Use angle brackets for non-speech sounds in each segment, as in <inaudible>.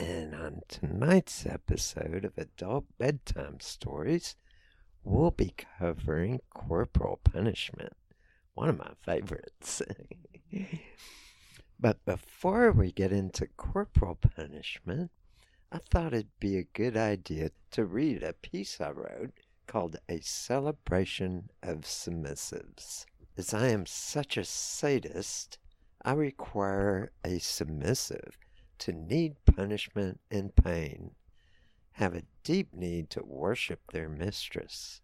And on tonight's episode of Adult Bedtime Stories, we'll be covering corporal punishment, one of my favorites. <laughs> but before we get into corporal punishment, I thought it'd be a good idea to read a piece I wrote called A Celebration of Submissives. As I am such a sadist, I require a submissive to need punishment and pain, have a deep need to worship their mistress.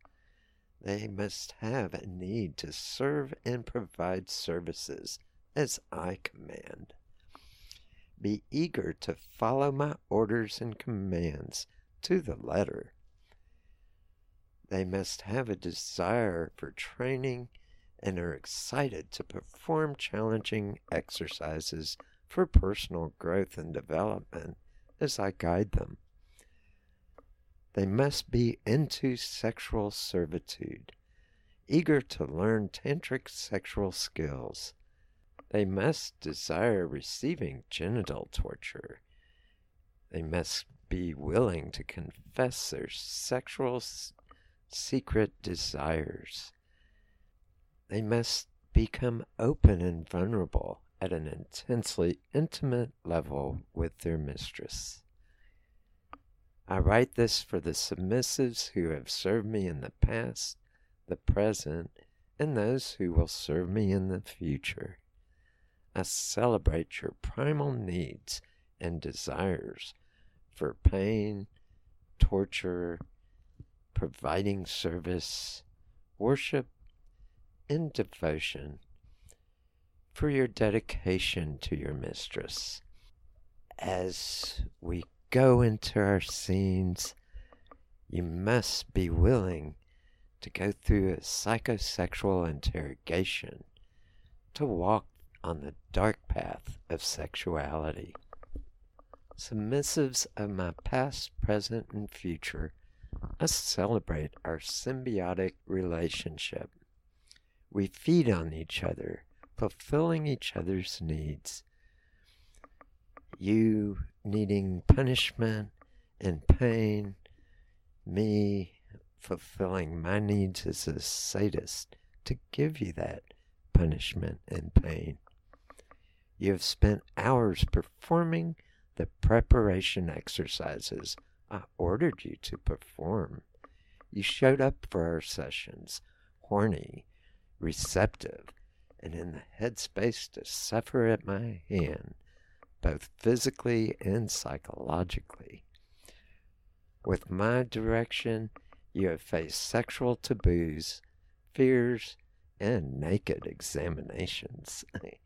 They must have a need to serve and provide services as I command. Be eager to follow my orders and commands to the letter. They must have a desire for training and are excited to perform challenging exercises for personal growth and development as I guide them. They must be into sexual servitude, eager to learn tantric sexual skills. They must desire receiving genital torture. They must be willing to confess their sexual s- secret desires. They must become open and vulnerable at an intensely intimate level with their mistress. I write this for the submissives who have served me in the past, the present, and those who will serve me in the future. I celebrate your primal needs and desires for pain, torture, providing service, worship, and devotion, for your dedication to your mistress. As we go into our scenes, you must be willing to go through a psychosexual interrogation to walk on the dark path of sexuality. Submissives of my past, present, and future, I celebrate our symbiotic relationship. We feed on each other, fulfilling each other's needs. You needing punishment and pain, me fulfilling my needs as a sadist to give you that punishment and pain. You have spent hours performing the preparation exercises I ordered you to perform. You showed up for our sessions, horny, receptive, and in the headspace to suffer at my hand both physically and psychologically. With my direction, you have faced sexual taboos, fears, and naked examinations. <laughs>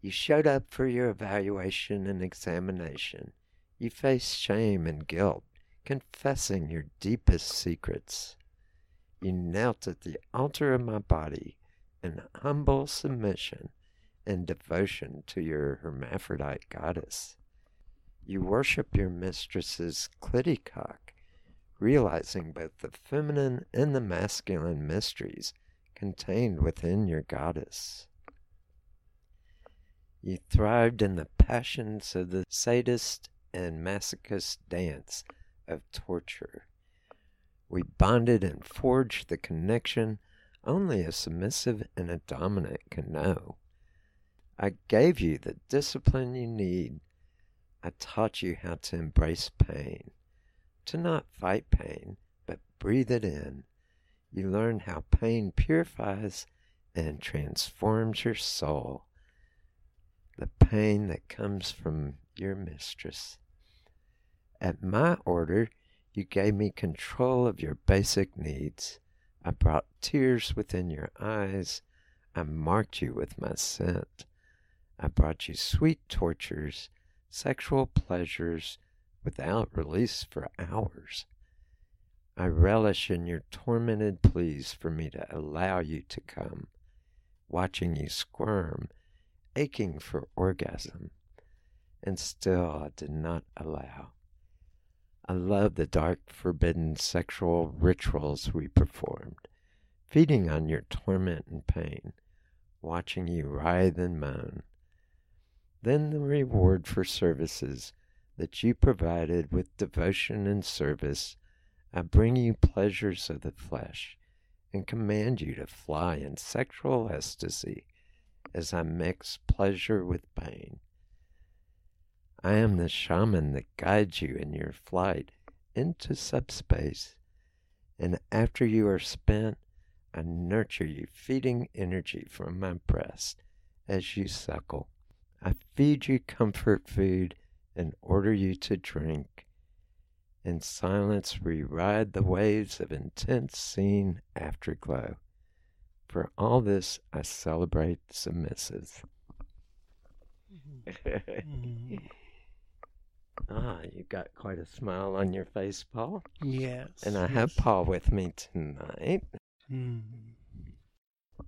you showed up for your evaluation and examination. You faced shame and guilt, confessing your deepest secrets. You knelt at the altar of my body in humble submission and devotion to your hermaphrodite goddess. You worship your mistress's cliticock, realizing both the feminine and the masculine mysteries contained within your goddess. You thrived in the passions of the sadist and masochist dance of torture. We bonded and forged the connection only a submissive and a dominant can know. I gave you the discipline you need. I taught you how to embrace pain, to not fight pain, but breathe it in. You learned how pain purifies and transforms your soul. The pain that comes from your mistress. At my order, you gave me control of your basic needs. I brought tears within your eyes. I marked you with my scent. I brought you sweet tortures, sexual pleasures without release for hours. I relish in your tormented pleas for me to allow you to come, watching you squirm, aching for orgasm, and still I did not allow. I love the dark, forbidden sexual rituals we performed, feeding on your torment and pain, watching you writhe and moan. Then the reward for services that you provided with devotion and service, I bring you pleasures of the flesh and command you to fly in sexual ecstasy as I mix pleasure with pain. I am the shaman that guides you in your flight into subspace, and after you are spent, I nurture you, feeding energy from my breast as you suckle. I feed you comfort food and order you to drink. In silence, we ride the waves of intense scene afterglow. For all this, I celebrate submissive. Mm-hmm. <laughs> ah, you got quite a smile on your face, Paul. Yes. And I yes. have Paul with me tonight. Mm.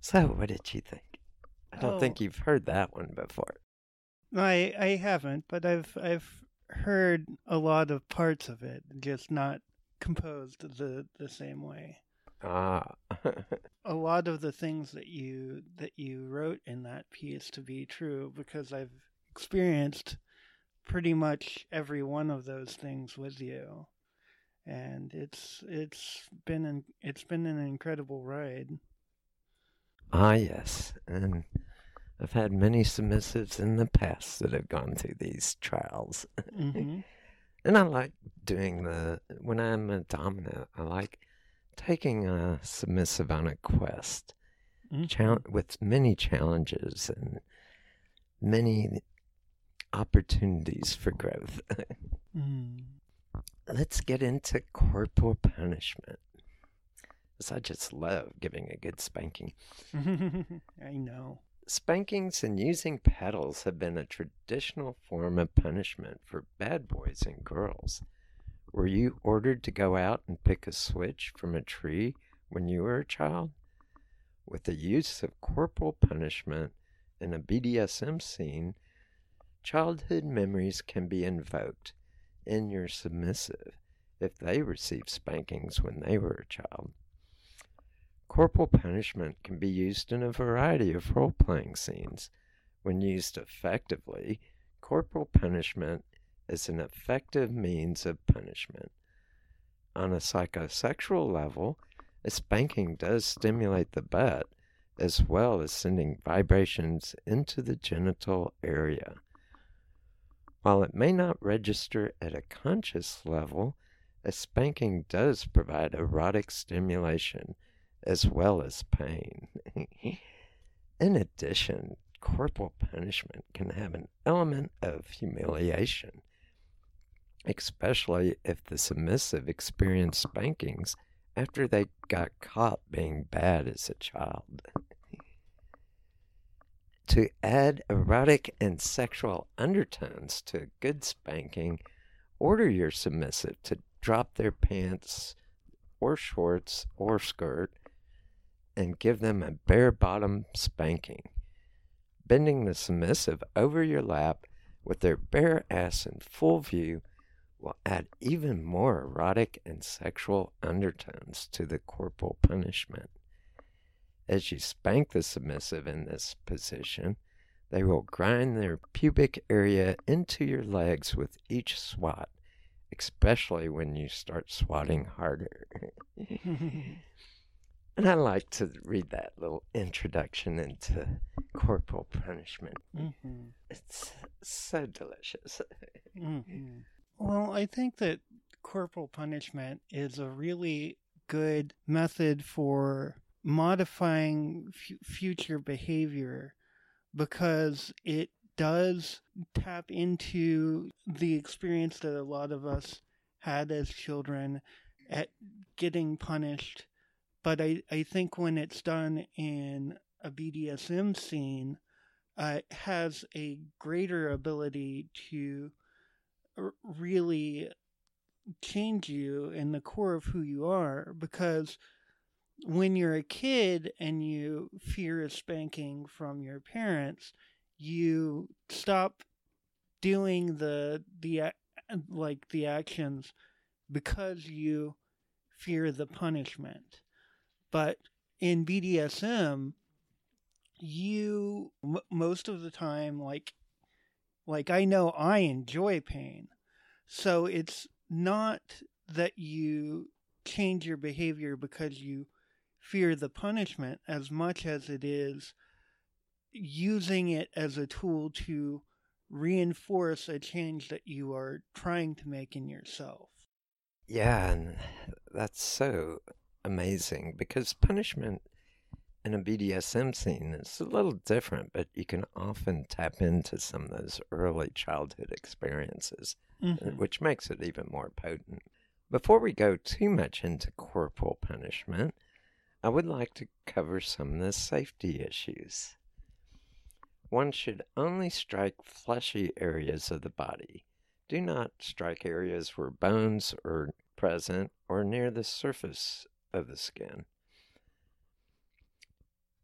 So, what did you think? I don't Oh. think you've heard that one before. I I haven't, but I've I've heard a lot of parts of it, just not composed the the same way. Ah. <laughs> A lot of the things that you that you wrote in that piece to be true because I've experienced pretty much every one of those things with you. And it's it's been an it's been an incredible ride. ah, yes. And I've had many submissives in the past that have gone through these trials. hmm <laughs> And I like doing the, when I'm a dominant, I like taking a submissive on a quest Mhm. chal- with many challenges and many opportunities for growth. <laughs> Mm. Let's get into corporal punishment. 'Cause I just love giving a good spanking. <laughs> I know. Spankings and using paddles have been a traditional form of punishment for bad boys and girls. Were you ordered to go out and pick a switch from a tree when you were a child? With the use of corporal punishment in a BDSM scene, childhood memories can be invoked in your submissive if they received spankings when they were a child. Corporal punishment can be used in a variety of role playing scenes. When used effectively, corporal punishment is an effective means of punishment. On a psychosexual level, a spanking does stimulate the butt as well as sending vibrations into the genital area. While it may not register at a conscious level, a spanking does provide erotic stimulation as well as pain. <laughs> In addition, corporal punishment can have an element of humiliation, especially if the submissive experienced spankings after they got caught being bad as a child. To add erotic and sexual undertones to good spanking, order your submissive to drop their pants or shorts or skirt and give them a bare bottom spanking. Bending the submissive over your lap with their bare ass in full view will add even more erotic and sexual undertones to the corporal punishment. As you spank the submissive in this position, they will grind their pubic area into your legs with each swat, especially when you start swatting harder. <laughs> and I like to read that little introduction into corporal punishment. Mhm. It's so delicious. Mhm. Well, I think that corporal punishment is a really good method for modifying f- future behavior because it does tap into the experience that a lot of us had as children at getting punished. But I, I think when it's done in a BDSM scene, uh, has a greater ability to r- really change you in the core of who you are because when you're a kid and you fear a spanking from your parents you stop doing the the like the actions because you fear the punishment. But in BDSM you m- most of the time like like I know I enjoy pain. So it's not that you change your behavior because you fear the punishment as much as it is using it as a tool to reinforce a change that you are trying to make in yourself. Yeah, and that's so amazing because punishment in a BDSM scene is a little different, but you can often tap into some of those early childhood experiences, Mhm. which makes it even more potent. Before we go too much into corporal punishment, I would like to cover some of the safety issues. One should only strike fleshy areas of the body. Do not strike areas where bones are present or near the surface of the skin.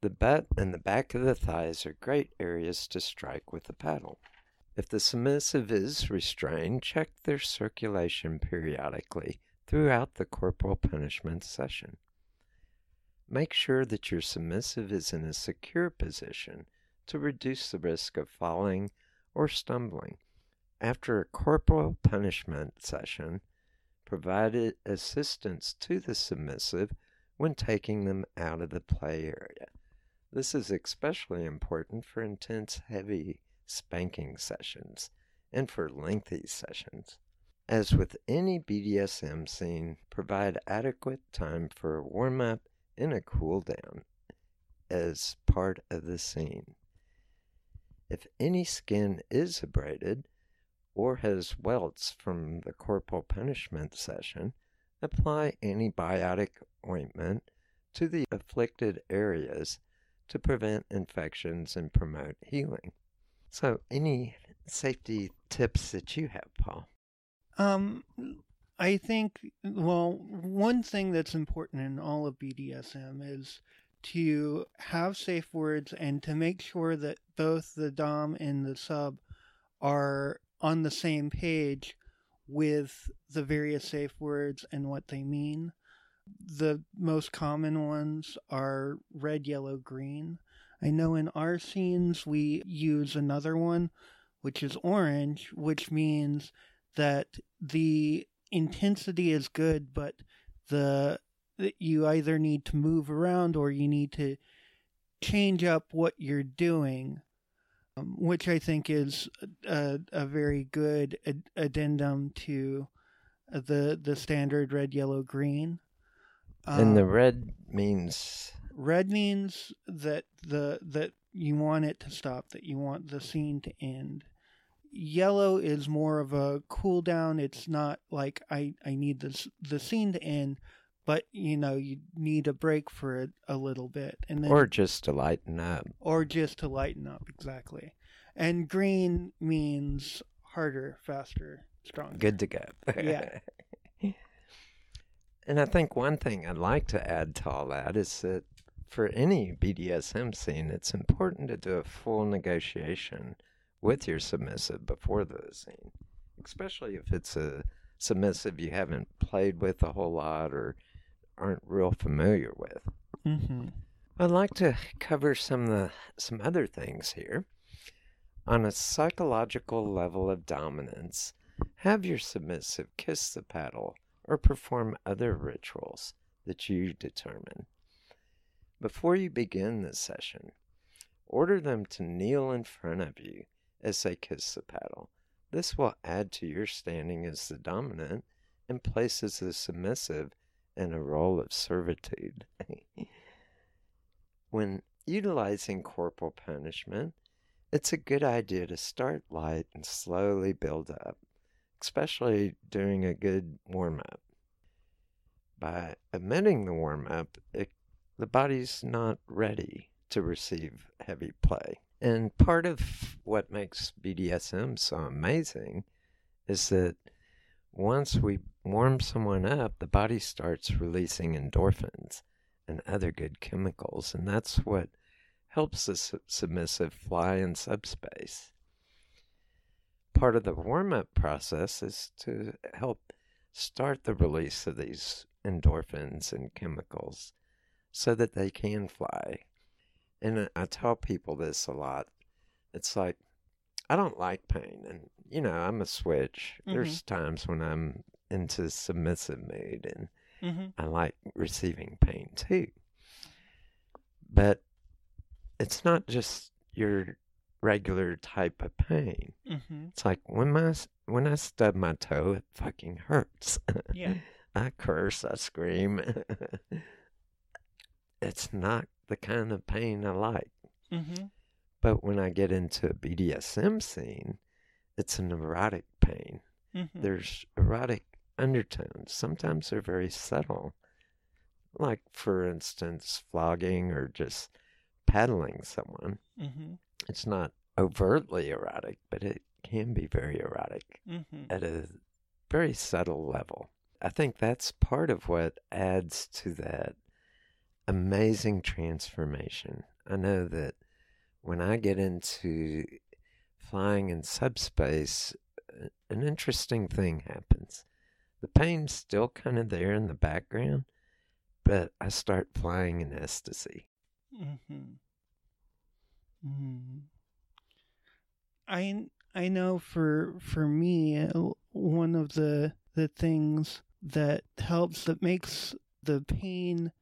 The butt and the back of the thighs are great areas to strike with the paddle. If the submissive is restrained, check their circulation periodically throughout the corporal punishment session. Make sure that your submissive is in a secure position to reduce the risk of falling or stumbling. After a corporal punishment session, provide assistance to the submissive when taking them out of the play area. This is especially important for intense, heavy spanking sessions and for lengthy sessions. As with any BDSM scene, provide adequate time for a warm up and a cool down as part of the scene. If any skin is abraded or has welts from the corporal punishment session, apply antibiotic ointment to the afflicted areas to prevent infections and promote healing. So, any safety tips that you have, Paul? Um, I think, well, one thing that's important in all of BDSM is to have safe words and to make sure that both the Dom and the sub are on the same page with the various safe words and what they mean. The most common ones are red, yellow, green. I know in our scenes we use another one, which is orange, which means that the intensity is good, but the you either need to move around or you need to change up what you're doing, um, which I think is a, a very good ad- addendum to the the standard red, yellow, green. Um, and the um, red means red means that the that you want it to stop, that you want the scene to end. Yellow is more of a cool down. It's not like I I need this the scene to end, but you know you need a break for it a little bit. And then or just to lighten up. Or just to lighten up exactly. And green means harder faster stronger. Good to go. Yeah. <laughs> And i think one thing i'd like to add to all that is that for any bdsm scene it's important to do a full negotiation with your submissive before the scene especially if it's a submissive you haven't played with a whole lot or aren't real familiar with. Mm-hmm. I'd like to cover some the, some other things here. On a psychological level of dominance, have your submissive kiss the paddle or perform other rituals that you determine. Before you begin the session, order them to kneel in front of you as they kiss the paddle. This will add to your standing as the dominant and places the submissive in a role of servitude. <laughs> when utilizing corporal punishment, it's a good idea to start light and slowly build up, especially during a good warm up. By omitting the warm up, the body's not ready to receive heavy play. And part of what makes BDSM so amazing is that once we warm someone up, the body starts releasing endorphins and other good chemicals, and that's what helps the su- submissive fly in subspace. Part of the warm up process is to help start the release of these endorphins and chemicals so that they can fly. And I tell people this a lot. It's like, I don't like pain. And, you know, I'm a switch. Mm-hmm. There's times when I'm into submissive mood and mm-hmm. I like receiving pain too. But it's not just your regular type of pain. Mm-hmm. It's like when my when I stub my toe, it fucking hurts. <laughs> Yeah. I curse, I scream. <laughs> it's not the kind of pain I like. Mm-hmm. But when I get into a BDSM scene, it's an erotic pain. Mm-hmm. There's erotic undertones. Sometimes they're very subtle. Like, for instance, flogging or just paddling someone. Mm-hmm. It's not overtly erotic, but it can be very erotic mm-hmm. at a very subtle level. I think that's part of what adds to that amazing transformation. I know that when I get into flying in subspace, an interesting thing happens. The pain's still kind of there in the background, but I start flying in ecstasy. Mm-hmm. Mm-hmm. I I know for for me uh, one of the the things that helps that makes the pain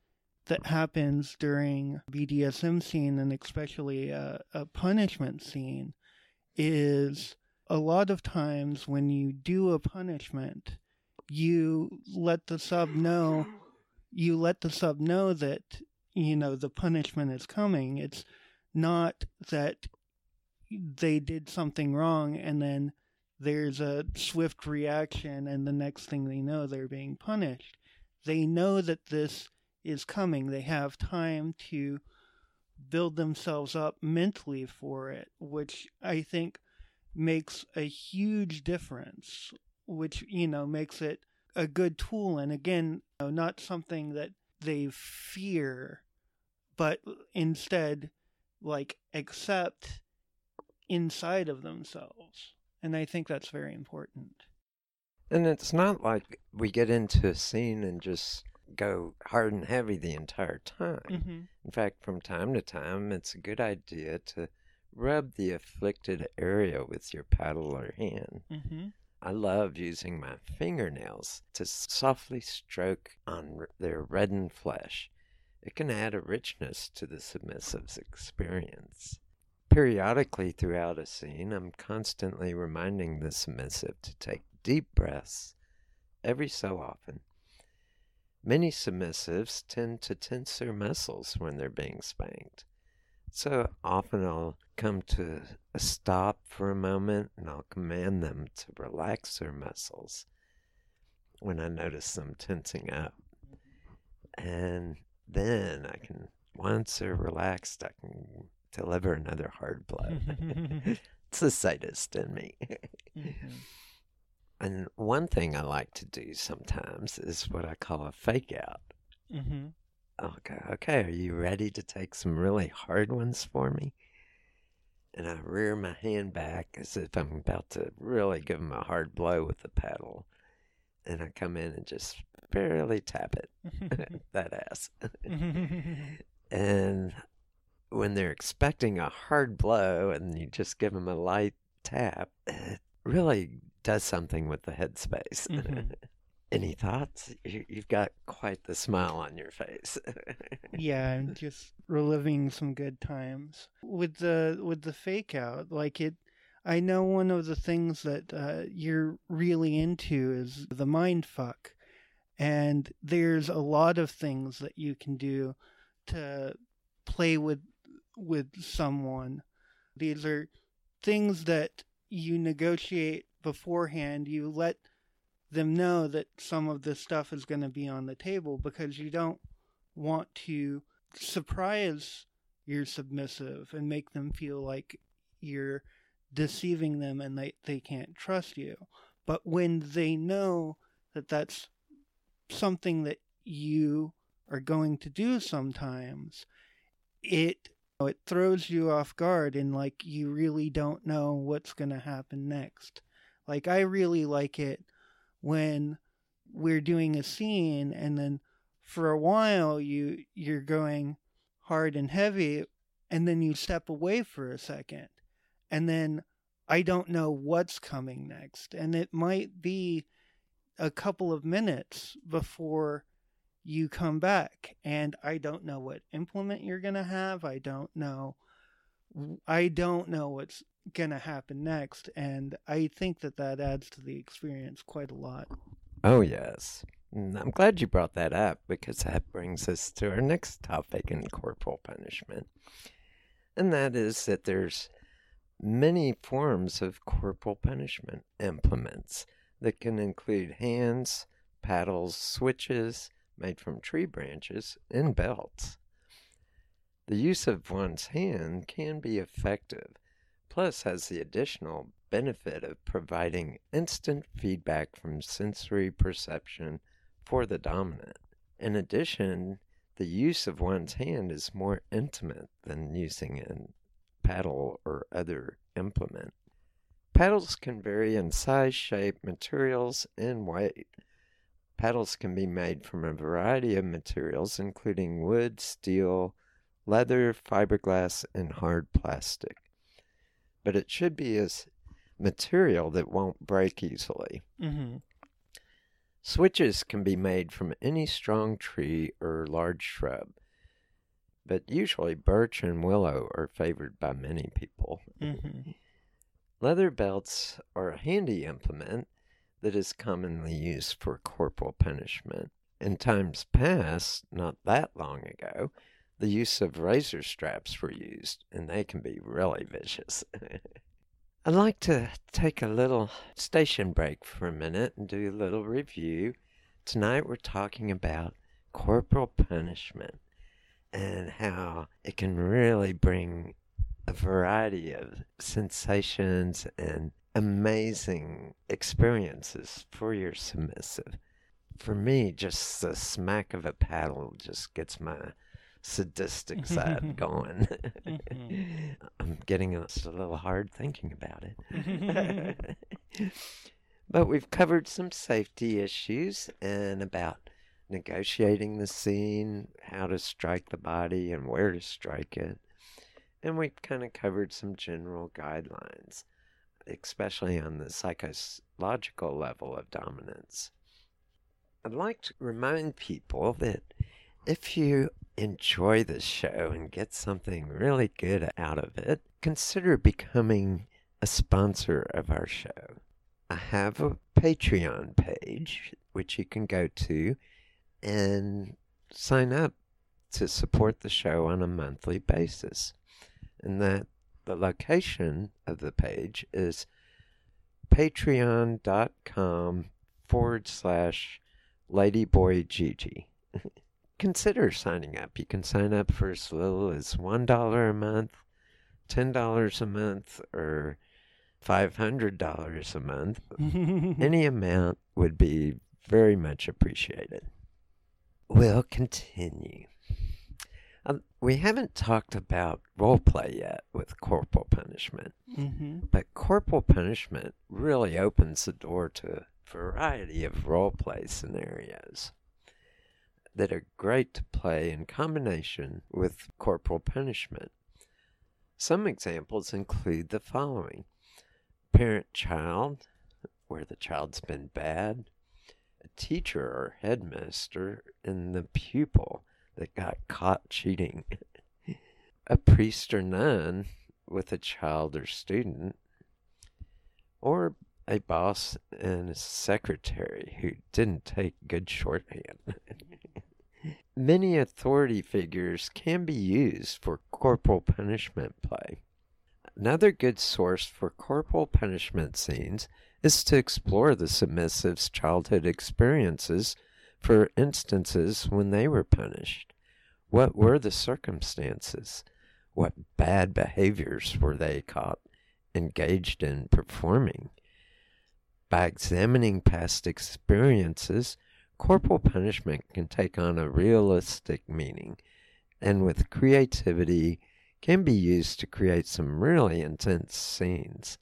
that happens during BDSM scene and especially a, a punishment scene is a lot of times when you do a punishment, you let the sub know you let the sub know that you know the punishment is coming. It's not that they did something wrong and then there's a swift reaction and the next thing they know they're being punished. They know that this is coming. They have time to build themselves up mentally for it, which I think makes a huge difference, which, you know, makes it a good tool. And again, you know, not something that they fear, but instead, like, accept inside of themselves. And I think that's very important. And it's not like we get into a scene and just go hard and heavy the entire time. Mm-hmm. In fact, from time to time, it's a good idea to rub the afflicted area with your paddle or hand. Mm-hmm. I love using my fingernails to softly stroke on r- their reddened flesh. It can add a richness to the submissive's experience. Periodically throughout a scene, I'm constantly reminding the submissive to take deep breaths every so often. Many submissives tend to tense their muscles when they're being spanked. So often I'll come to a stop for a moment and I'll command them to relax their muscles when I notice them tensing up. And then I can, once they're relaxed, I can deliver another hard blow. <laughs> <laughs> it's the sadist in me. Mm-hmm. And one thing I like to do sometimes is what I call a fake out. Mm-hmm. Okay, okay, are you ready to take some really hard ones for me? And I rear my hand back as if I'm about to really give him a hard blow with the paddle. And I come in and just barely tap it, <laughs> <laughs> that ass. <laughs> and when they're expecting a hard blow and you just give them a light tap, it really does something with the headspace. Mhm. <laughs> Any thoughts? You, you've got quite the smile on your face. <laughs> yeah, I'm just reliving some good times with the with the fake out. Like it, I know one of the things that uh, you're really into is the mind fuck, and there's a lot of things that you can do to play with with someone. These are things that you negotiate beforehand. You let them know that some of this stuff is going to be on the table because you don't want to surprise your submissive and make them feel like you're deceiving them and they, they can't trust you. But when they know that that's something that you are going to do sometimes, it it throws you off guard and like you really don't know what's going to happen next. Like I really like it when we're doing a scene and then for a while you you're going hard and heavy and then you step away for a second and then I don't know what's coming next. And it might be a couple of minutes before you come back and I don't know what implement you're going to have. I don't know I don't know what's going to happen next and I think that that adds to the experience quite a lot oh, yes. Mm, I'm glad you brought that up because that brings us to our next topic in corporal punishment. And that is that there's many forms of corporal punishment implements that can include hands, paddles, switches made from tree branches, and belts. The use of one's hand can be effective, plus has the additional benefit of providing instant feedback from sensory perception for the dominant. In addition, the use of one's hand is more intimate than using a paddle or other implement. Paddles can vary in size, shape, materials, and weight. Paddles can be made from a variety of materials, including wood, steel, leather, fiberglass, and hard plastic. But it should be a material that won't break easily. mm-hmm. Switches can be made from any strong tree or large shrub, but usually birch and willow are favored by many people. Mm-hmm. Leather belts are a handy implement that is commonly used for corporal punishment. In times past, not that long ago, the use of razor straps were used, and they can be really vicious. <laughs> I'd like to take a little station break for a minute and do a little review. Tonight we're talking about corporal punishment and how it can really bring a variety of sensations and amazing experiences for your submissive. For me, just the smack of a paddle just gets my sadistic <laughs> side going. mm-hmm. I'm getting it's a little hard thinking about it. <laughs> but we've covered some safety issues and about negotiating the scene, how to strike the body and where to strike it. And we've kind of covered some general guidelines, especially on the psychological level of dominance. I'd like to remind people that if you enjoy the show and get something really good out of it, consider becoming a sponsor of our show. I have a Patreon page which you can go to and sign up to support the show on a monthly basis. And that the location of the page is patreon.com forward slash ladyboygigi. <laughs> consider signing up. You can sign up for as little as $1 a month, $10 a month, or $500 a month. <laughs> Any amount would be very much appreciated. We'll continue. Um, we haven't talked about role play yet with corporal punishment, mm-hmm. but corporal punishment really opens the door to a variety of role play scenarios that are great to play in combination with corporal punishment. Some examples include the following parent child, where the child's been bad, a teacher or headmaster, and the pupil that got caught cheating, <laughs> a priest or nun with a child or student, or a boss and a secretary who didn't take good shorthand. <laughs> Many authority figures can be used for corporal punishment play. Another good source for corporal punishment scenes is to explore the submissive's childhood experiences for instances when they were punished. What were the circumstances? What bad behaviors were they caught engaged in performing? By examining past experiences, corporal punishment can take on a realistic meaning and with creativity can be used to create some really intense scenes.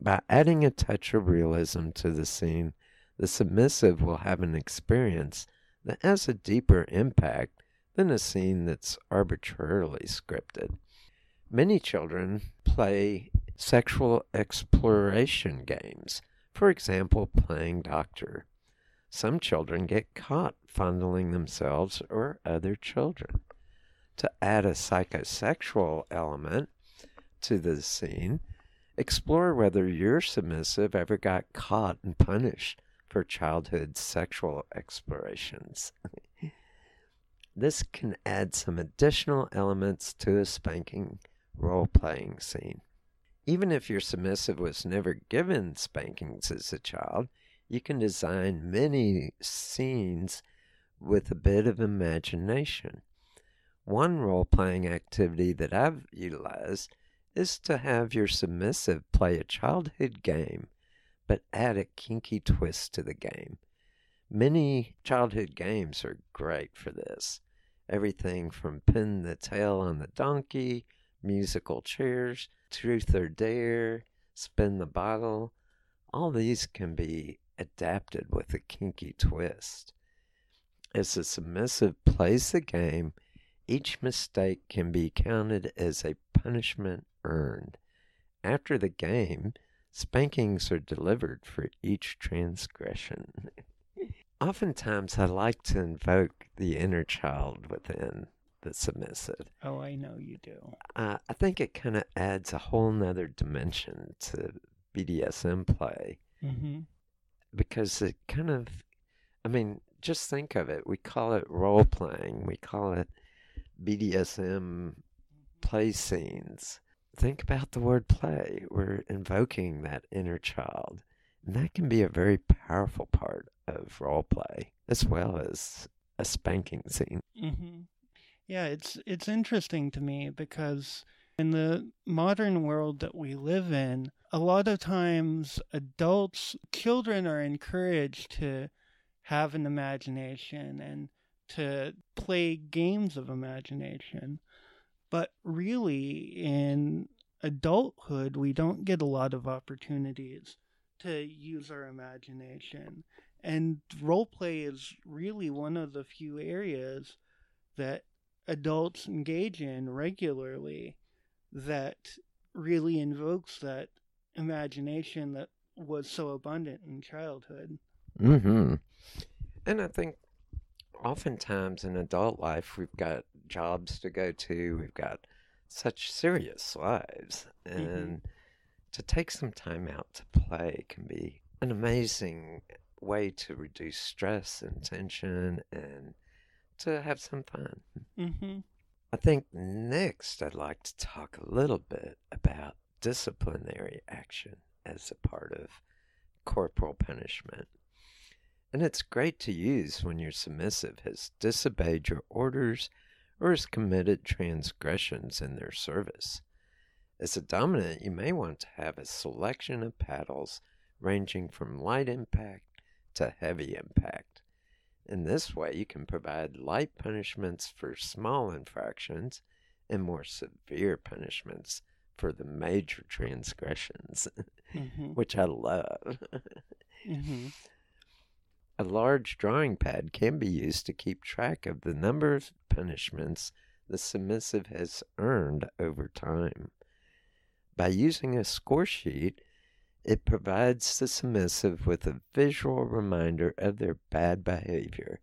By adding a touch of realism to the scene, the submissive will have an experience that has a deeper impact than a scene that's arbitrarily scripted. Many children play sexual exploration games, for example, playing doctor. Some children get caught fondling themselves or other children. To add a psychosexual element to the scene, explore whether your submissive ever got caught and punished for childhood sexual explorations. <laughs> this can add some additional elements to a spanking role playing scene. Even if your submissive was never given spankings as a child, you can design many scenes with a bit of imagination. One role playing activity that I've utilized is to have your submissive play a childhood game, but add a kinky twist to the game. Many childhood games are great for this. Everything from pin the tail on the donkey, musical chairs, truth or dare, spin the bottle. All these can be adapted with a kinky twist. As the submissive plays the game, each mistake can be counted as a punishment earned. After the game, spankings are delivered for each transgression. <laughs> Oftentimes, I like to invoke the inner child within the submissive. Oh, I know you do. Uh, I think it kind of adds a whole nother dimension to BDSM play Mm-hmm. Because it kind of, I mean, just think of it. We call it role playing, we call it BDSM play scenes. Think about the word play. We're invoking that inner child. And that can be a very powerful part of role play, as well as a spanking scene. Mm-hmm. Yeah, it's it's interesting to me because in the modern world that we live in, a lot of times adults, children are encouraged to have an imagination and to play games of imagination. But really, in adulthood, we don't get a lot of opportunities to use our imagination. And role play is really one of the few areas that adults engage in regularly that really invokes that imagination that was so abundant in childhood. Mm-hmm. And I think oftentimes in adult life, we've got jobs to go to, we've got such serious lives. And to take some time out to play can be an amazing way to reduce stress and tension and to have some fun. Mm-hmm. I think next I'd like to talk a little bit about disciplinary action as a part of corporal punishment. And it's great to use when your submissive has disobeyed your orders or has committed transgressions in their service. As a dominant, you may want to have a selection of paddles ranging from light impact to heavy impact. In this way, you can provide light punishments for small infractions and more severe punishments for the major transgressions, Mm-hmm. which I love. Mm-hmm. A large drawing pad can be used to keep track of the number of punishments the submissive has earned over time. By using a score sheet, it provides the submissive with a visual reminder of their bad behavior.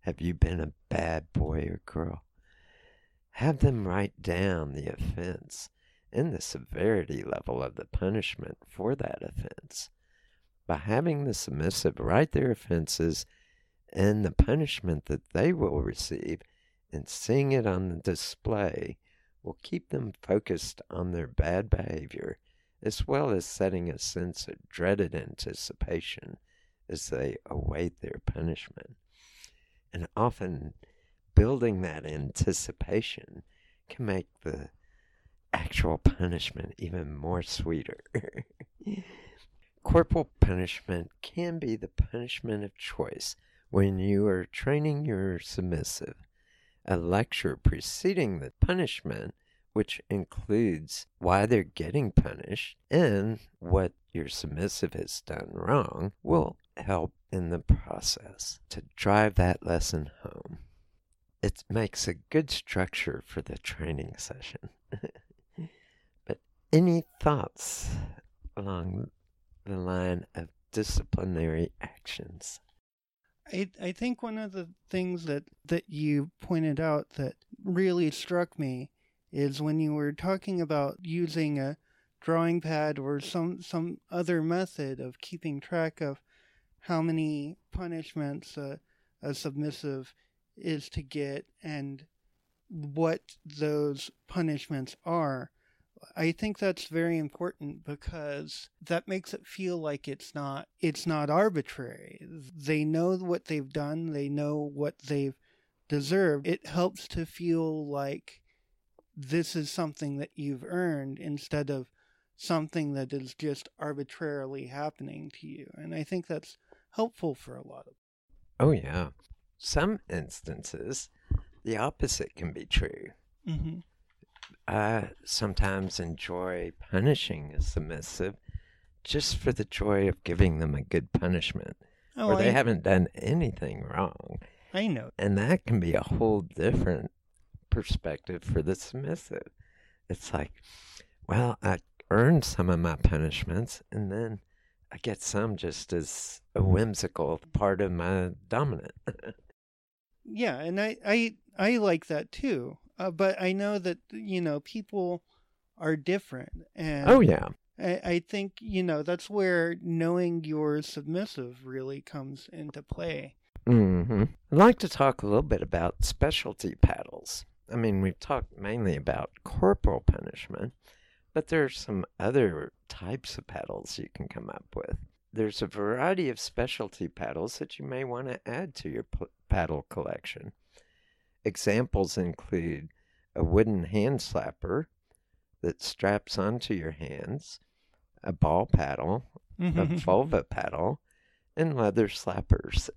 Have you been a bad boy or girl? Have them write down the offense and the severity level of the punishment for that offense. By having the submissive write their offenses and the punishment that they will receive and seeing it on the display will keep them focused on their bad behavior as well as setting a sense of dreaded anticipation as they await their punishment. And often building that anticipation can make the actual punishment even more sweeter. Corporal punishment can be the punishment of choice when you are training your submissive. A lecture preceding the punishment, which includes why they're getting punished and what your submissive has done wrong, will help in the process to drive that lesson home. It makes a good structure for the training session. <laughs> any thoughts along the line of disciplinary actions? I I think one of the things that that you pointed out that really struck me is when you were talking about using a drawing pad or some some other method of keeping track of how many punishments a, a submissive is to get and what those punishments are. I think that's very important because that makes it feel like it's not it's not arbitrary. They know what they've done, they know what they've deserved. It helps to feel like this is something that you've earned instead of something that is just arbitrarily happening to you. And I think that's helpful for a lot of Oh, yeah. Some instances, the opposite can be true. mm-hmm. I sometimes enjoy punishing a submissive just for the joy of giving them a good punishment Oh, where they I, haven't done anything wrong. I know. And that can be a whole different perspective for the submissive. It's like, well, I earned some of my punishments, and then I get some just as a whimsical part of my dominant. <laughs> yeah, and I I I like that too. Uh, but I know that you know people are different, and Oh, yeah. I, I think you know that's where knowing your submissive really comes into play. Mm-hmm. I'd like to talk a little bit about specialty paddles. I mean, we've talked mainly about corporal punishment, but there are some other types of paddles you can come up with. There's a variety of specialty paddles that you may want to add to your p- paddle collection. Examples include a wooden hand slapper that straps onto your hands, a ball paddle, a vulva paddle, and leather slappers,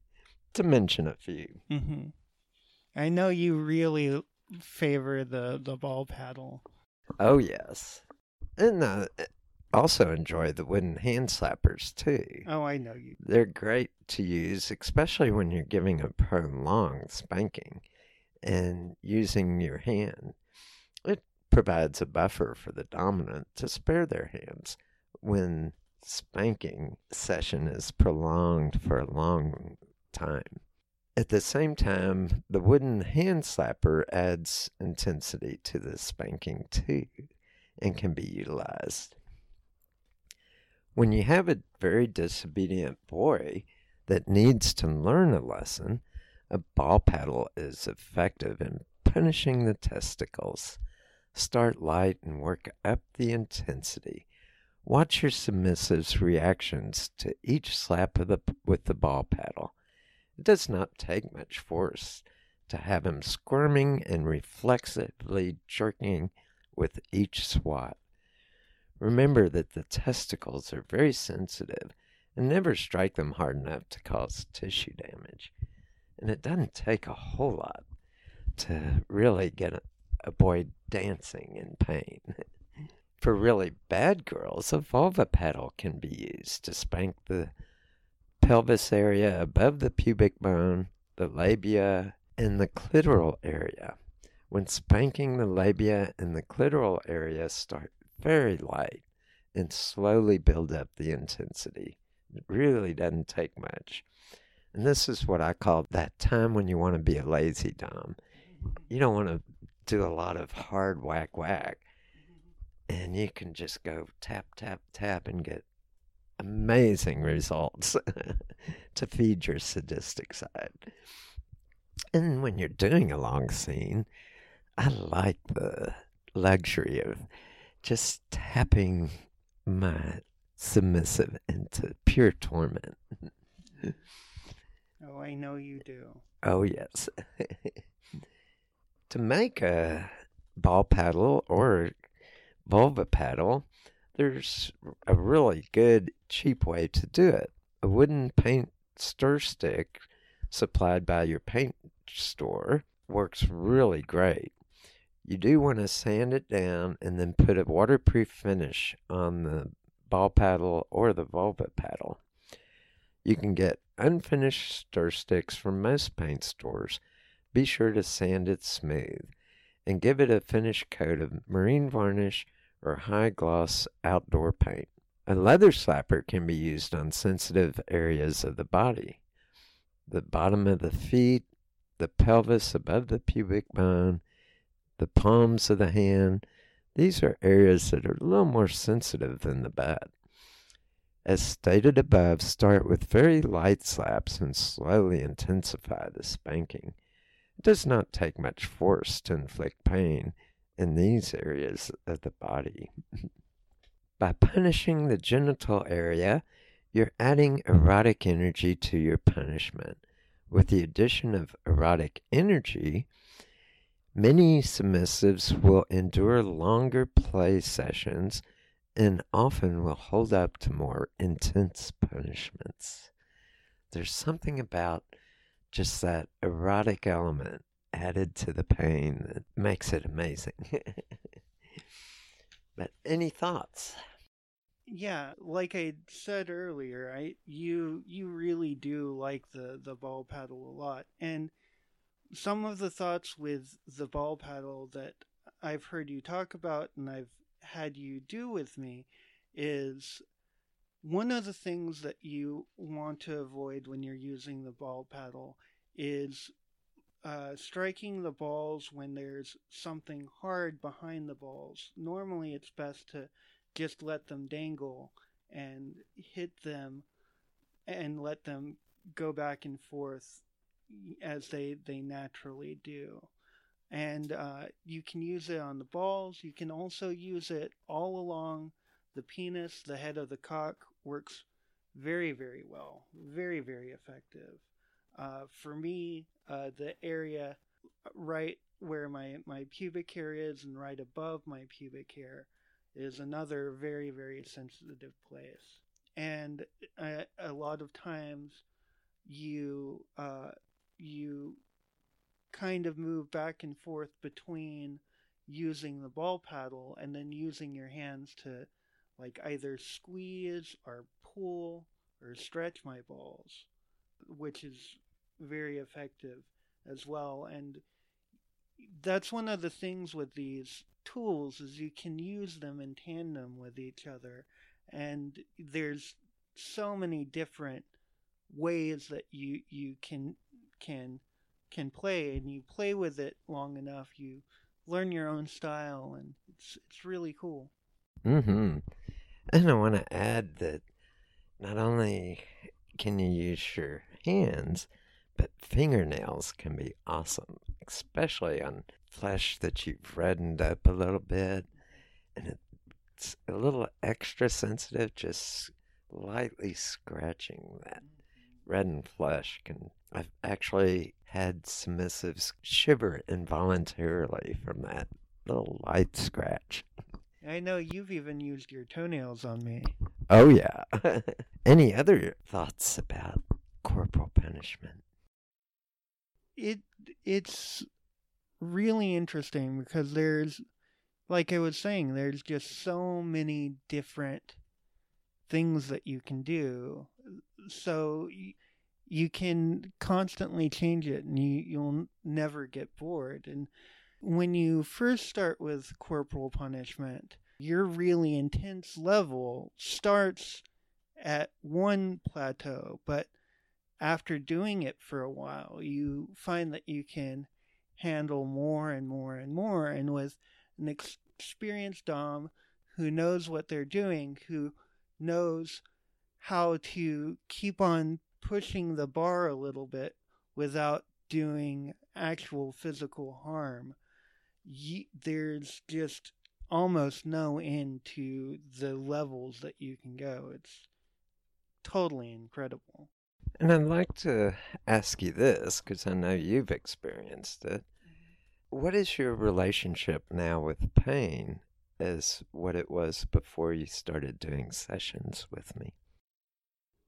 <laughs> to mention a few. hmm I know you really favor the the ball paddle. Oh, yes. And uh, also enjoy the wooden hand slappers, too. Oh, I know you. They're great to use, especially when you're giving a prolonged spanking and using your hand. It provides a buffer for the dominant to spare their hands when spanking session is prolonged for a long time. At the same time, the wooden hand slapper adds intensity to the spanking too and can be utilized. When you have a very disobedient boy that needs to learn a lesson, a ball paddle is effective in punishing the testicles. Start light and work up the intensity. Watch your submissive's reactions to each slap the, with the ball paddle. It does not take much force to have him squirming and reflexively jerking with each swat. Remember that the testicles are very sensitive and never strike them hard enough to cause tissue damage. And it doesn't take a whole lot to really get a, boy dancing in pain. <laughs> For really bad girls, a vulva paddle can be used to spank the pelvis area above the pubic bone, the labia, and the clitoral area. When spanking the labia and the clitoral area, start very light and slowly build up the intensity. It really doesn't take much. And this is what I call that time when you want to be a lazy Dom. You don't want to do a lot of hard whack whack. And you can just go tap, tap, tap and get amazing results <laughs> to feed your sadistic side. And when you're doing a long scene, I like the luxury of just tapping my submissive into pure torment. <laughs> Oh, I know you do. Oh, yes. <laughs> to make a ball paddle or vulva paddle, there's a really good, cheap way to do it. A wooden paint stir stick supplied by your paint store works really great. You do want to sand it down and then put a waterproof finish on the ball paddle or the vulva paddle. You can get unfinished stir sticks from most paint stores. Be sure to sand it smooth and give it a finish coat of marine varnish or high gloss outdoor paint. A leather slapper can be used on sensitive areas of the body the bottom of the feet, the pelvis above the pubic bone, the palms of the hand. These are areas that are a little more sensitive than the butt. As stated above, start with very light slaps and slowly intensify the spanking. It does not take much force to inflict pain in these areas of the body. By punishing the genital area, you're adding erotic energy to your punishment. With the addition of erotic energy, many submissives will endure longer play sessions and often will hold up to more intense punishments. There's something about just that erotic element added to the pain that makes it amazing. <laughs> but any thoughts? Yeah, like I said earlier, I you you really do like the the ball paddle a lot, and some of the thoughts with the ball paddle that I've heard you talk about and I've had you do with me is one of the things that you want to avoid when you're using the ball paddle is uh, striking the balls when there's something hard behind the balls. Normally, it's best to just let them dangle and hit them and let them go back and forth as they, they naturally do. And uh, you can use it on the balls. You can also use it all along the penis. The head of the cock works very, very well. Very, very effective. Uh, for me, uh, the area right where my, my pubic hair is and right above my pubic hair is another very, very sensitive place. And a, a lot of times you uh, you kind of move back and forth between using the ball paddle and then using your hands to like either squeeze or pull or stretch my balls, which is very effective as well. And that's one of the things with these tools is you can use them in tandem with each other and there's so many different ways that you you can can can play and you play with it long enough you learn your own style and it's it's really cool. Mm-hmm. And i want to add that not only can you use your hands but fingernails can be awesome especially on flesh that you've reddened up a little bit. And it's a little extra sensitive just lightly scratching that reddened flesh can I've actually had submissives shiver involuntarily from that little light scratch. I know you've even used your toenails on me. Oh, yeah. <laughs> Any other thoughts about corporal punishment? It it's really interesting because there's like I was saying there's just so many different things that you can do. So you can constantly change it and you, you'll never get bored. And when you first start with corporal punishment, your really intense level starts at one plateau, but after doing it for a while, you find that you can handle more and more and more. And with an experienced Dom who knows what they're doing, who knows how to keep on pushing the bar a little bit without doing actual physical harm, there's just almost no end to the levels that you can go. It's totally incredible. And I'd like to ask you this because I know you've experienced it. What is your relationship now with pain as what it was before you started doing sessions with me?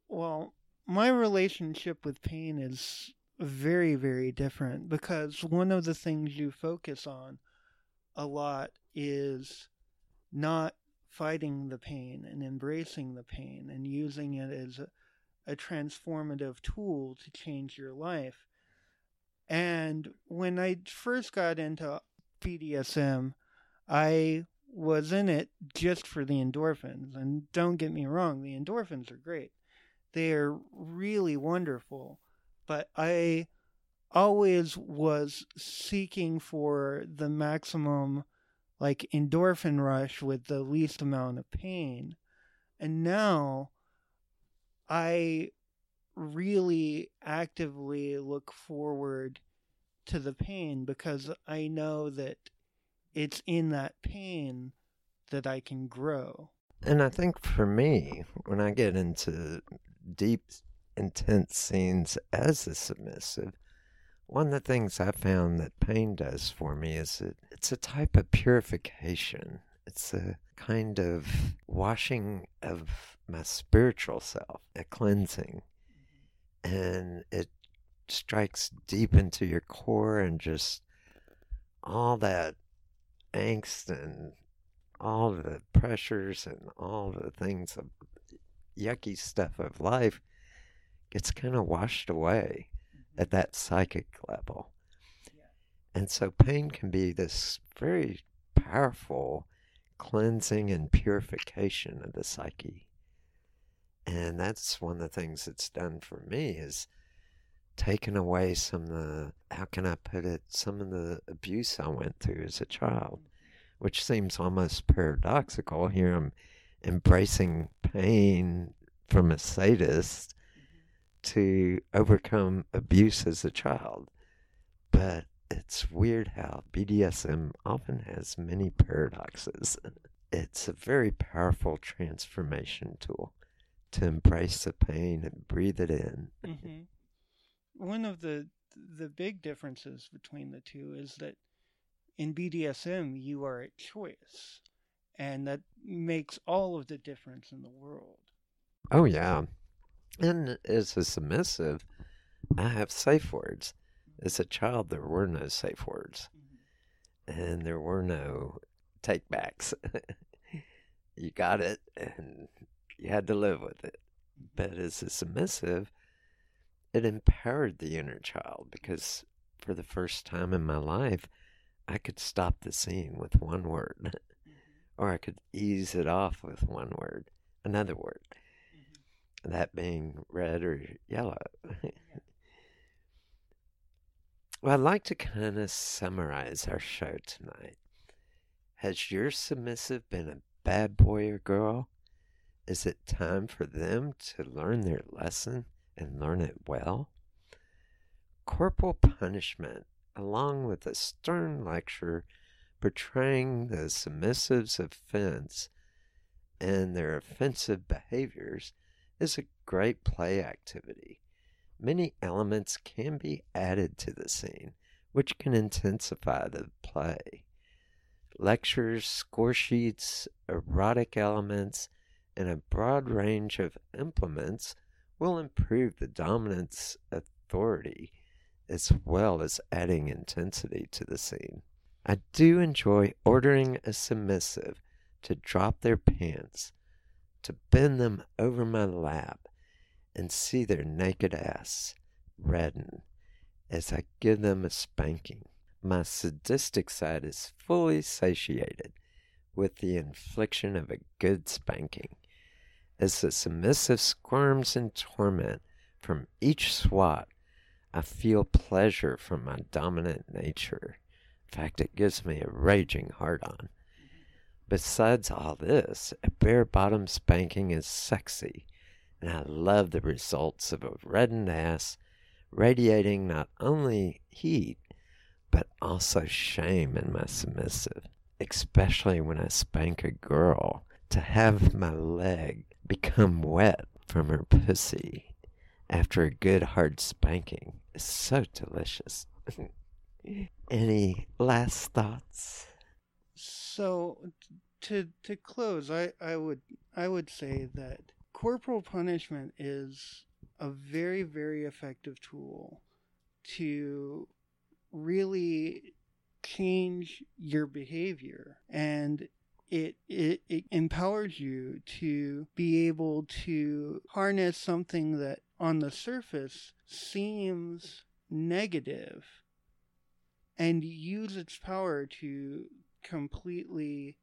Well, my relationship with pain is very, very different because one of the things you focus on a lot is not fighting the pain and embracing the pain and using it as a, a transformative tool to change your life. And when I first got into BDSM, I was in it just for the endorphins. And don't get me wrong, the endorphins are great. They are really wonderful. But I always was seeking for the maximum like endorphin rush with the least amount of pain. And now I really actively look forward to the pain because I know that it's in that pain that I can grow. And I think for me, when I get into deep, intense scenes as a submissive, one of the things I found that pain does for me is that it's a type of purification. It's a kind of washing of my spiritual self, a cleansing. And it strikes deep into your core and just all that angst and all the pressures and all the things of yucky stuff of life gets kind of washed away at mm-hmm. that psychic level. And so pain can be this very powerful cleansing and purification of the psyche. And that's one of the things it's done for me is taken away some of the, how can I put it, some of the abuse I went through as a child, which seems almost paradoxical. Here I'm embracing pain from a sadist to overcome abuse as a child. But it's weird how BDSM often has many paradoxes. It's a very powerful transformation tool to embrace the pain and breathe it in. Mm-hmm. One of the the big differences between the two is that in BDSM you are at choice, and that makes all of the difference in the world. Oh yeah, and as a submissive, I have safe words. As a child, there were no safe words, mm-hmm. and there were no takebacks. <laughs> you got it, and you had to live with it. But as a submissive, it empowered the inner child because for the first time in my life, I could stop the scene with one word, mm-hmm. <laughs> or I could ease it off with one word, another word, mm-hmm. that being red or yellow. <laughs> well, I'd like to kind of summarize our show tonight. Has your submissive been a bad boy or girl? Is it time for them to learn their lesson and learn it well? Corporal punishment, along with a stern lecture portraying the submissive's offense and their offensive behaviors, is a great play activity. Many elements can be added to the scene, which can intensify the play. Lectures, score sheets, erotic elements, and a broad range of implements will improve the dominant's authority as well as adding intensity to the scene. I do enjoy ordering a submissive to drop their pants, to bend them over my lap, and see their naked ass redden as I give them a spanking. My sadistic side is fully satiated with the infliction of a good spanking. As the submissive squirms in torment from each swat, I feel pleasure from my dominant nature. In fact, it gives me a raging heart on. Besides all this, a bare bottom spanking is sexy, and I love the results of a reddened ass radiating not only heat, but also shame in my submissive, especially when I spank a girl. To have my leg become wet from her pussy after a good hard spanking is so delicious. <laughs> Any last thoughts? So to to close, I, I would I would say that corporal punishment is a very very effective tool to really change your behavior and it, it, it empowers you to be able to harness something that on the surface seems negative and use its power to completely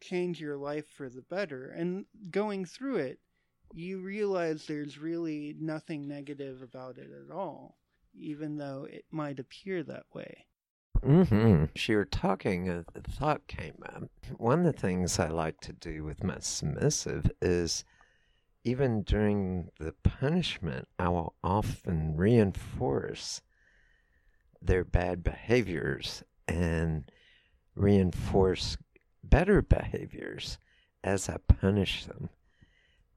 change your life for the better. And going through it, you realize there's really nothing negative about it at all, even though it might appear that way. Mm-hmm. As you were talking, a thought came up. One of the things I like to do with my submissive is even during the punishment, I will often reinforce their bad behaviors and reinforce better behaviors as I punish them.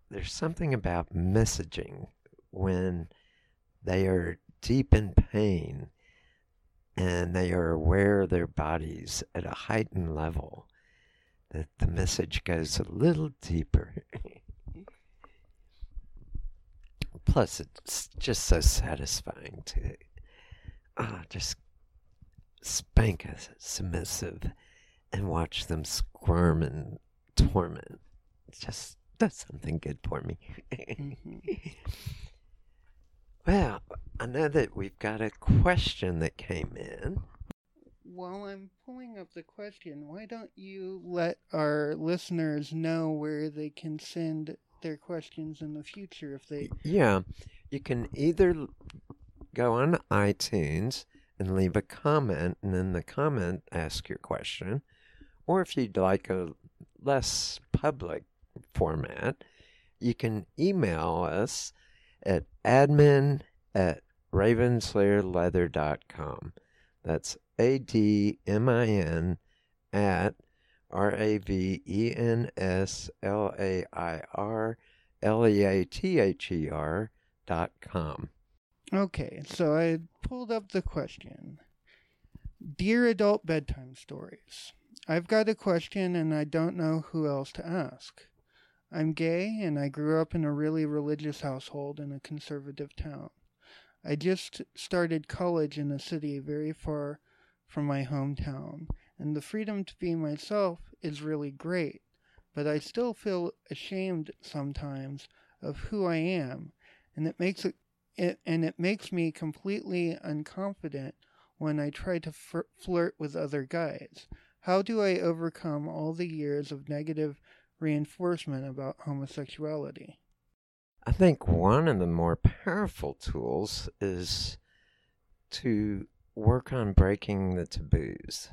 There's something about messaging when they are deep in pain and they are aware of their bodies at a heightened level, that the message goes a little deeper. <laughs> Plus, it's just so satisfying to uh, just spank a submissive and watch them squirm and torment. It just does something good for me. mm-hmm. Well, I know that we've got a question that came in. While I'm pulling up the question, why don't you let our listeners know where they can send their questions in the future if they Yeah, you can either go on iTunes and leave a comment, and in the comment, ask your question. Or if you'd like a less public format, you can email us at admin at ravenslairleather.com. That's A D M I N at R A V E N S L A I R L E A T H E R dot com. Okay, so I pulled up the question. Dear adult bedtime stories, I've got a question and I don't know who else to ask. I'm gay and I grew up in a really religious household in a conservative town. I just started college in a city very far from my hometown, and the freedom to be myself is really great, but I still feel ashamed sometimes of who I am, and it makes it, it and it makes me completely unconfident when I try to flirt with other guys. How do I overcome all the years of negative reinforcement about homosexuality? I think one of the more powerful tools is to work on breaking the taboos.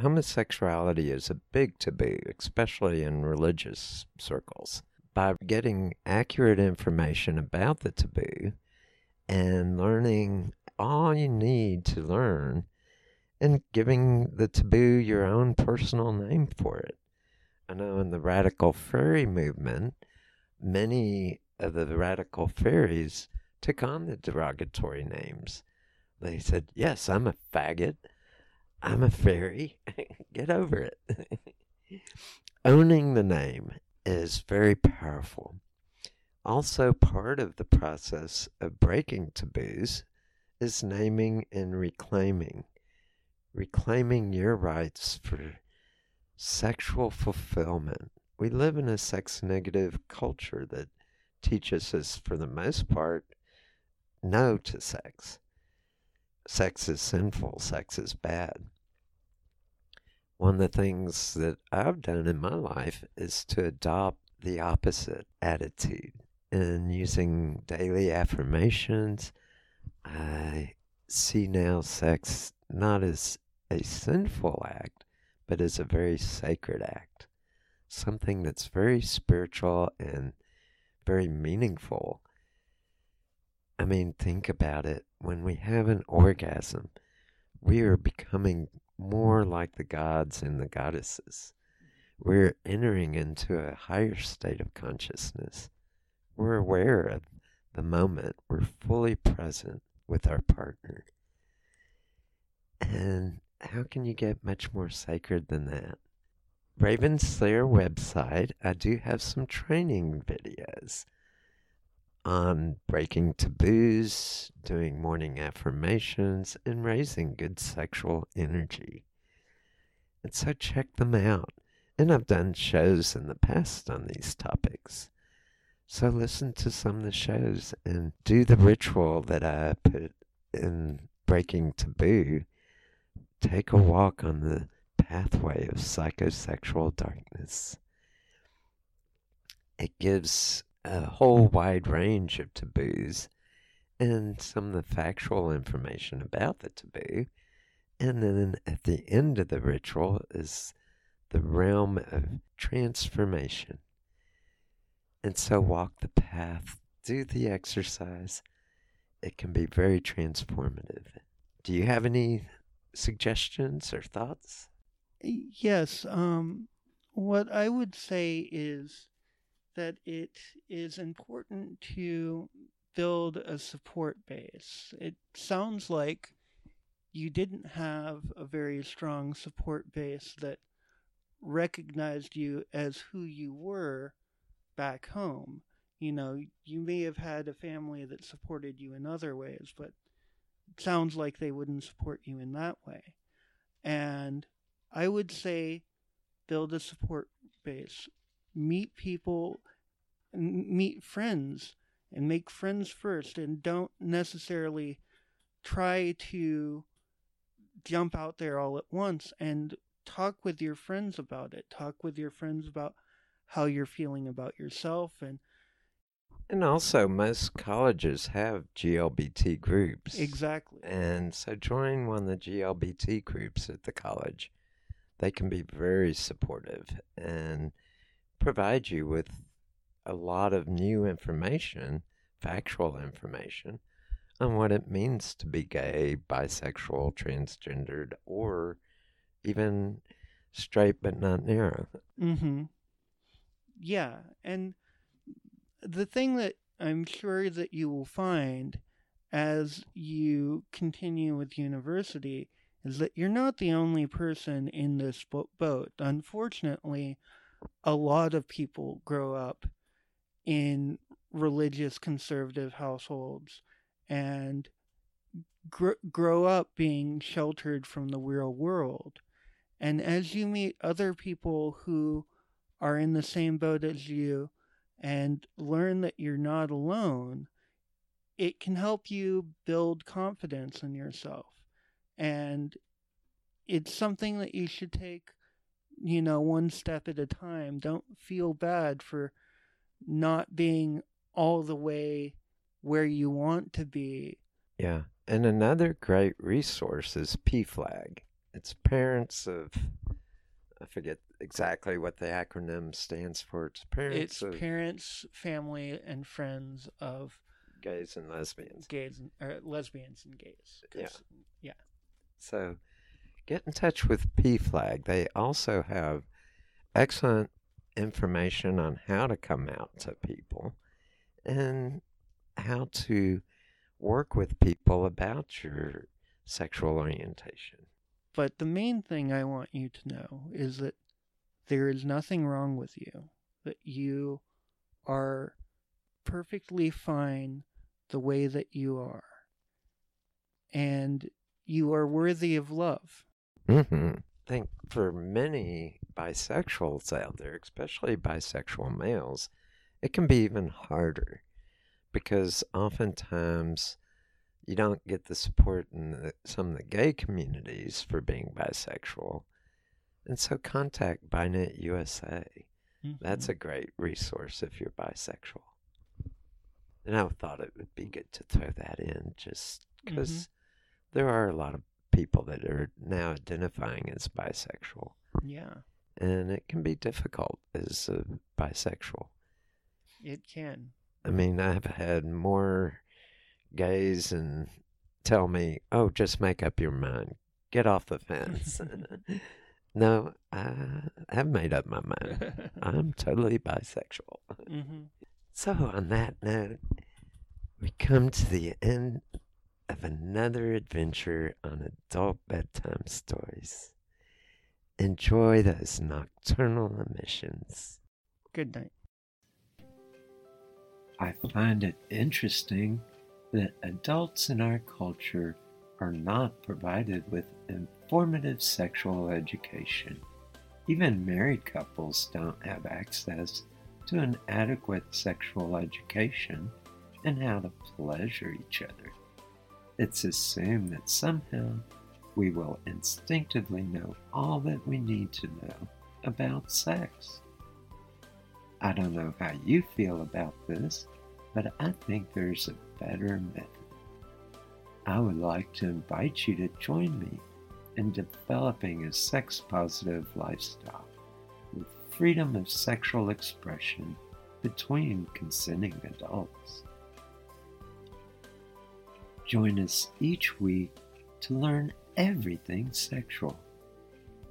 Homosexuality is a big taboo, especially in religious circles. By getting accurate information about the taboo and learning all you need to learn and giving the taboo your own personal name for it. I know in the radical faerie movement, many of the radical fairies took on the derogatory names. They said, Yes, I'm a faggot. I'm a fairy. <laughs> Get over it. <laughs> Owning the name is very powerful. Also, part of the process of breaking taboos is naming and reclaiming. Reclaiming your rights for sexual fulfillment. We live in a sex negative culture that teaches us, for the most part, no to sex. Sex is sinful, sex is bad. One of the things that I've done in my life is to adopt the opposite attitude. And using daily affirmations, I see now sex not as a sinful act, but as a very sacred act. Something that's very spiritual and very meaningful. I mean, think about it. When we have an orgasm, we are becoming more like the gods and the goddesses. We're entering into a higher state of consciousness. We're aware of the moment. We're fully present with our partner. And how can you get much more sacred than that? Ravenslair website, I do have some training videos on breaking taboos, doing morning affirmations, and raising good sexual energy. And so check them out. And I've done shows in the past on these topics. So listen to some of the shows and do the ritual that I put in breaking taboo. Take a walk on the pathway of psychosexual darkness. It gives a whole wide range of taboos and some of the factual information about the taboo. And then at the end of the ritual is the realm of transformation. And so walk the path, do the exercise. It can be very transformative. Do you have any suggestions or thoughts? Yes. Um, what I would say is that it is important to build a support base. It sounds like you didn't have a very strong support base that recognized you as who you were back home. You know, you may have had a family that supported you in other ways, but sounds like they wouldn't support you in that way. And I would say build a support base, meet people, meet friends, and make friends first, and don't necessarily try to jump out there all at once and talk with your friends about it. Talk with your friends about how you're feeling about yourself and And also, most colleges have GLBT groups. Exactly. And so, join one of the GLBT groups at the college. They can be very supportive and provide you with a lot of new information, factual information, on what it means to be gay, bisexual, transgendered, or even straight but not narrow. Mm-hmm. Yeah, and the thing that I'm sure that you will find as you continue with university is that you're not the only person in this boat. Unfortunately, a lot of people grow up in religious conservative households and gr- grow up being sheltered from the real world. And as you meet other people who are in the same boat as you and learn that you're not alone, it can help you build confidence in yourself. And it's something that you should take, you know, one step at a time. Don't feel bad for not being all the way where you want to be. Yeah. And another great resource is PFLAG. It's parents of, I forget exactly what the acronym stands for. It's parents It's parents, family, and friends of gays and lesbians. gays and or lesbians and gays. Yeah. yeah. So get in touch with PFLAG. They also have excellent information on how to come out to people and how to work with people about your sexual orientation. But the main thing I want you to know is that there is nothing wrong with you, that you are perfectly fine the way that you are. And you are worthy of love. Mm-hmm. I think for many bisexuals out there, especially bisexual males, it can be even harder because oftentimes you don't get the support in the, some of the gay communities for being bisexual. And so contact Binet USA. That's mm-hmm. a great resource if you're bisexual. And I thought it would be good to throw that in just because mm-hmm. there are a lot of people that are now identifying as bisexual. yeah, And it can be difficult as a bisexual. it can. I mean, I've had more gays and tell me, oh, just make up your mind. Get off the fence. <laughs> <laughs> no, I have made up my mind. I'm totally bisexual. hmm So, on that note, we come to the end of another adventure on adult bedtime stories. Enjoy those nocturnal emissions. Good night. I find it interesting that adults in our culture are not provided with informative sexual education. Even married couples don't have access to an adequate sexual education and how to pleasure each other. It's assumed that somehow we will instinctively know all that we need to know about sex. I don't know how you feel about this, but I think there's a better method. I would like to invite you to join me in developing a sex positive lifestyle with freedom of sexual expression between consenting adults. Join us each week to learn everything sexual.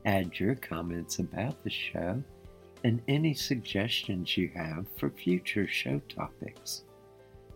Add your comments about the show and any suggestions you have for future show topics.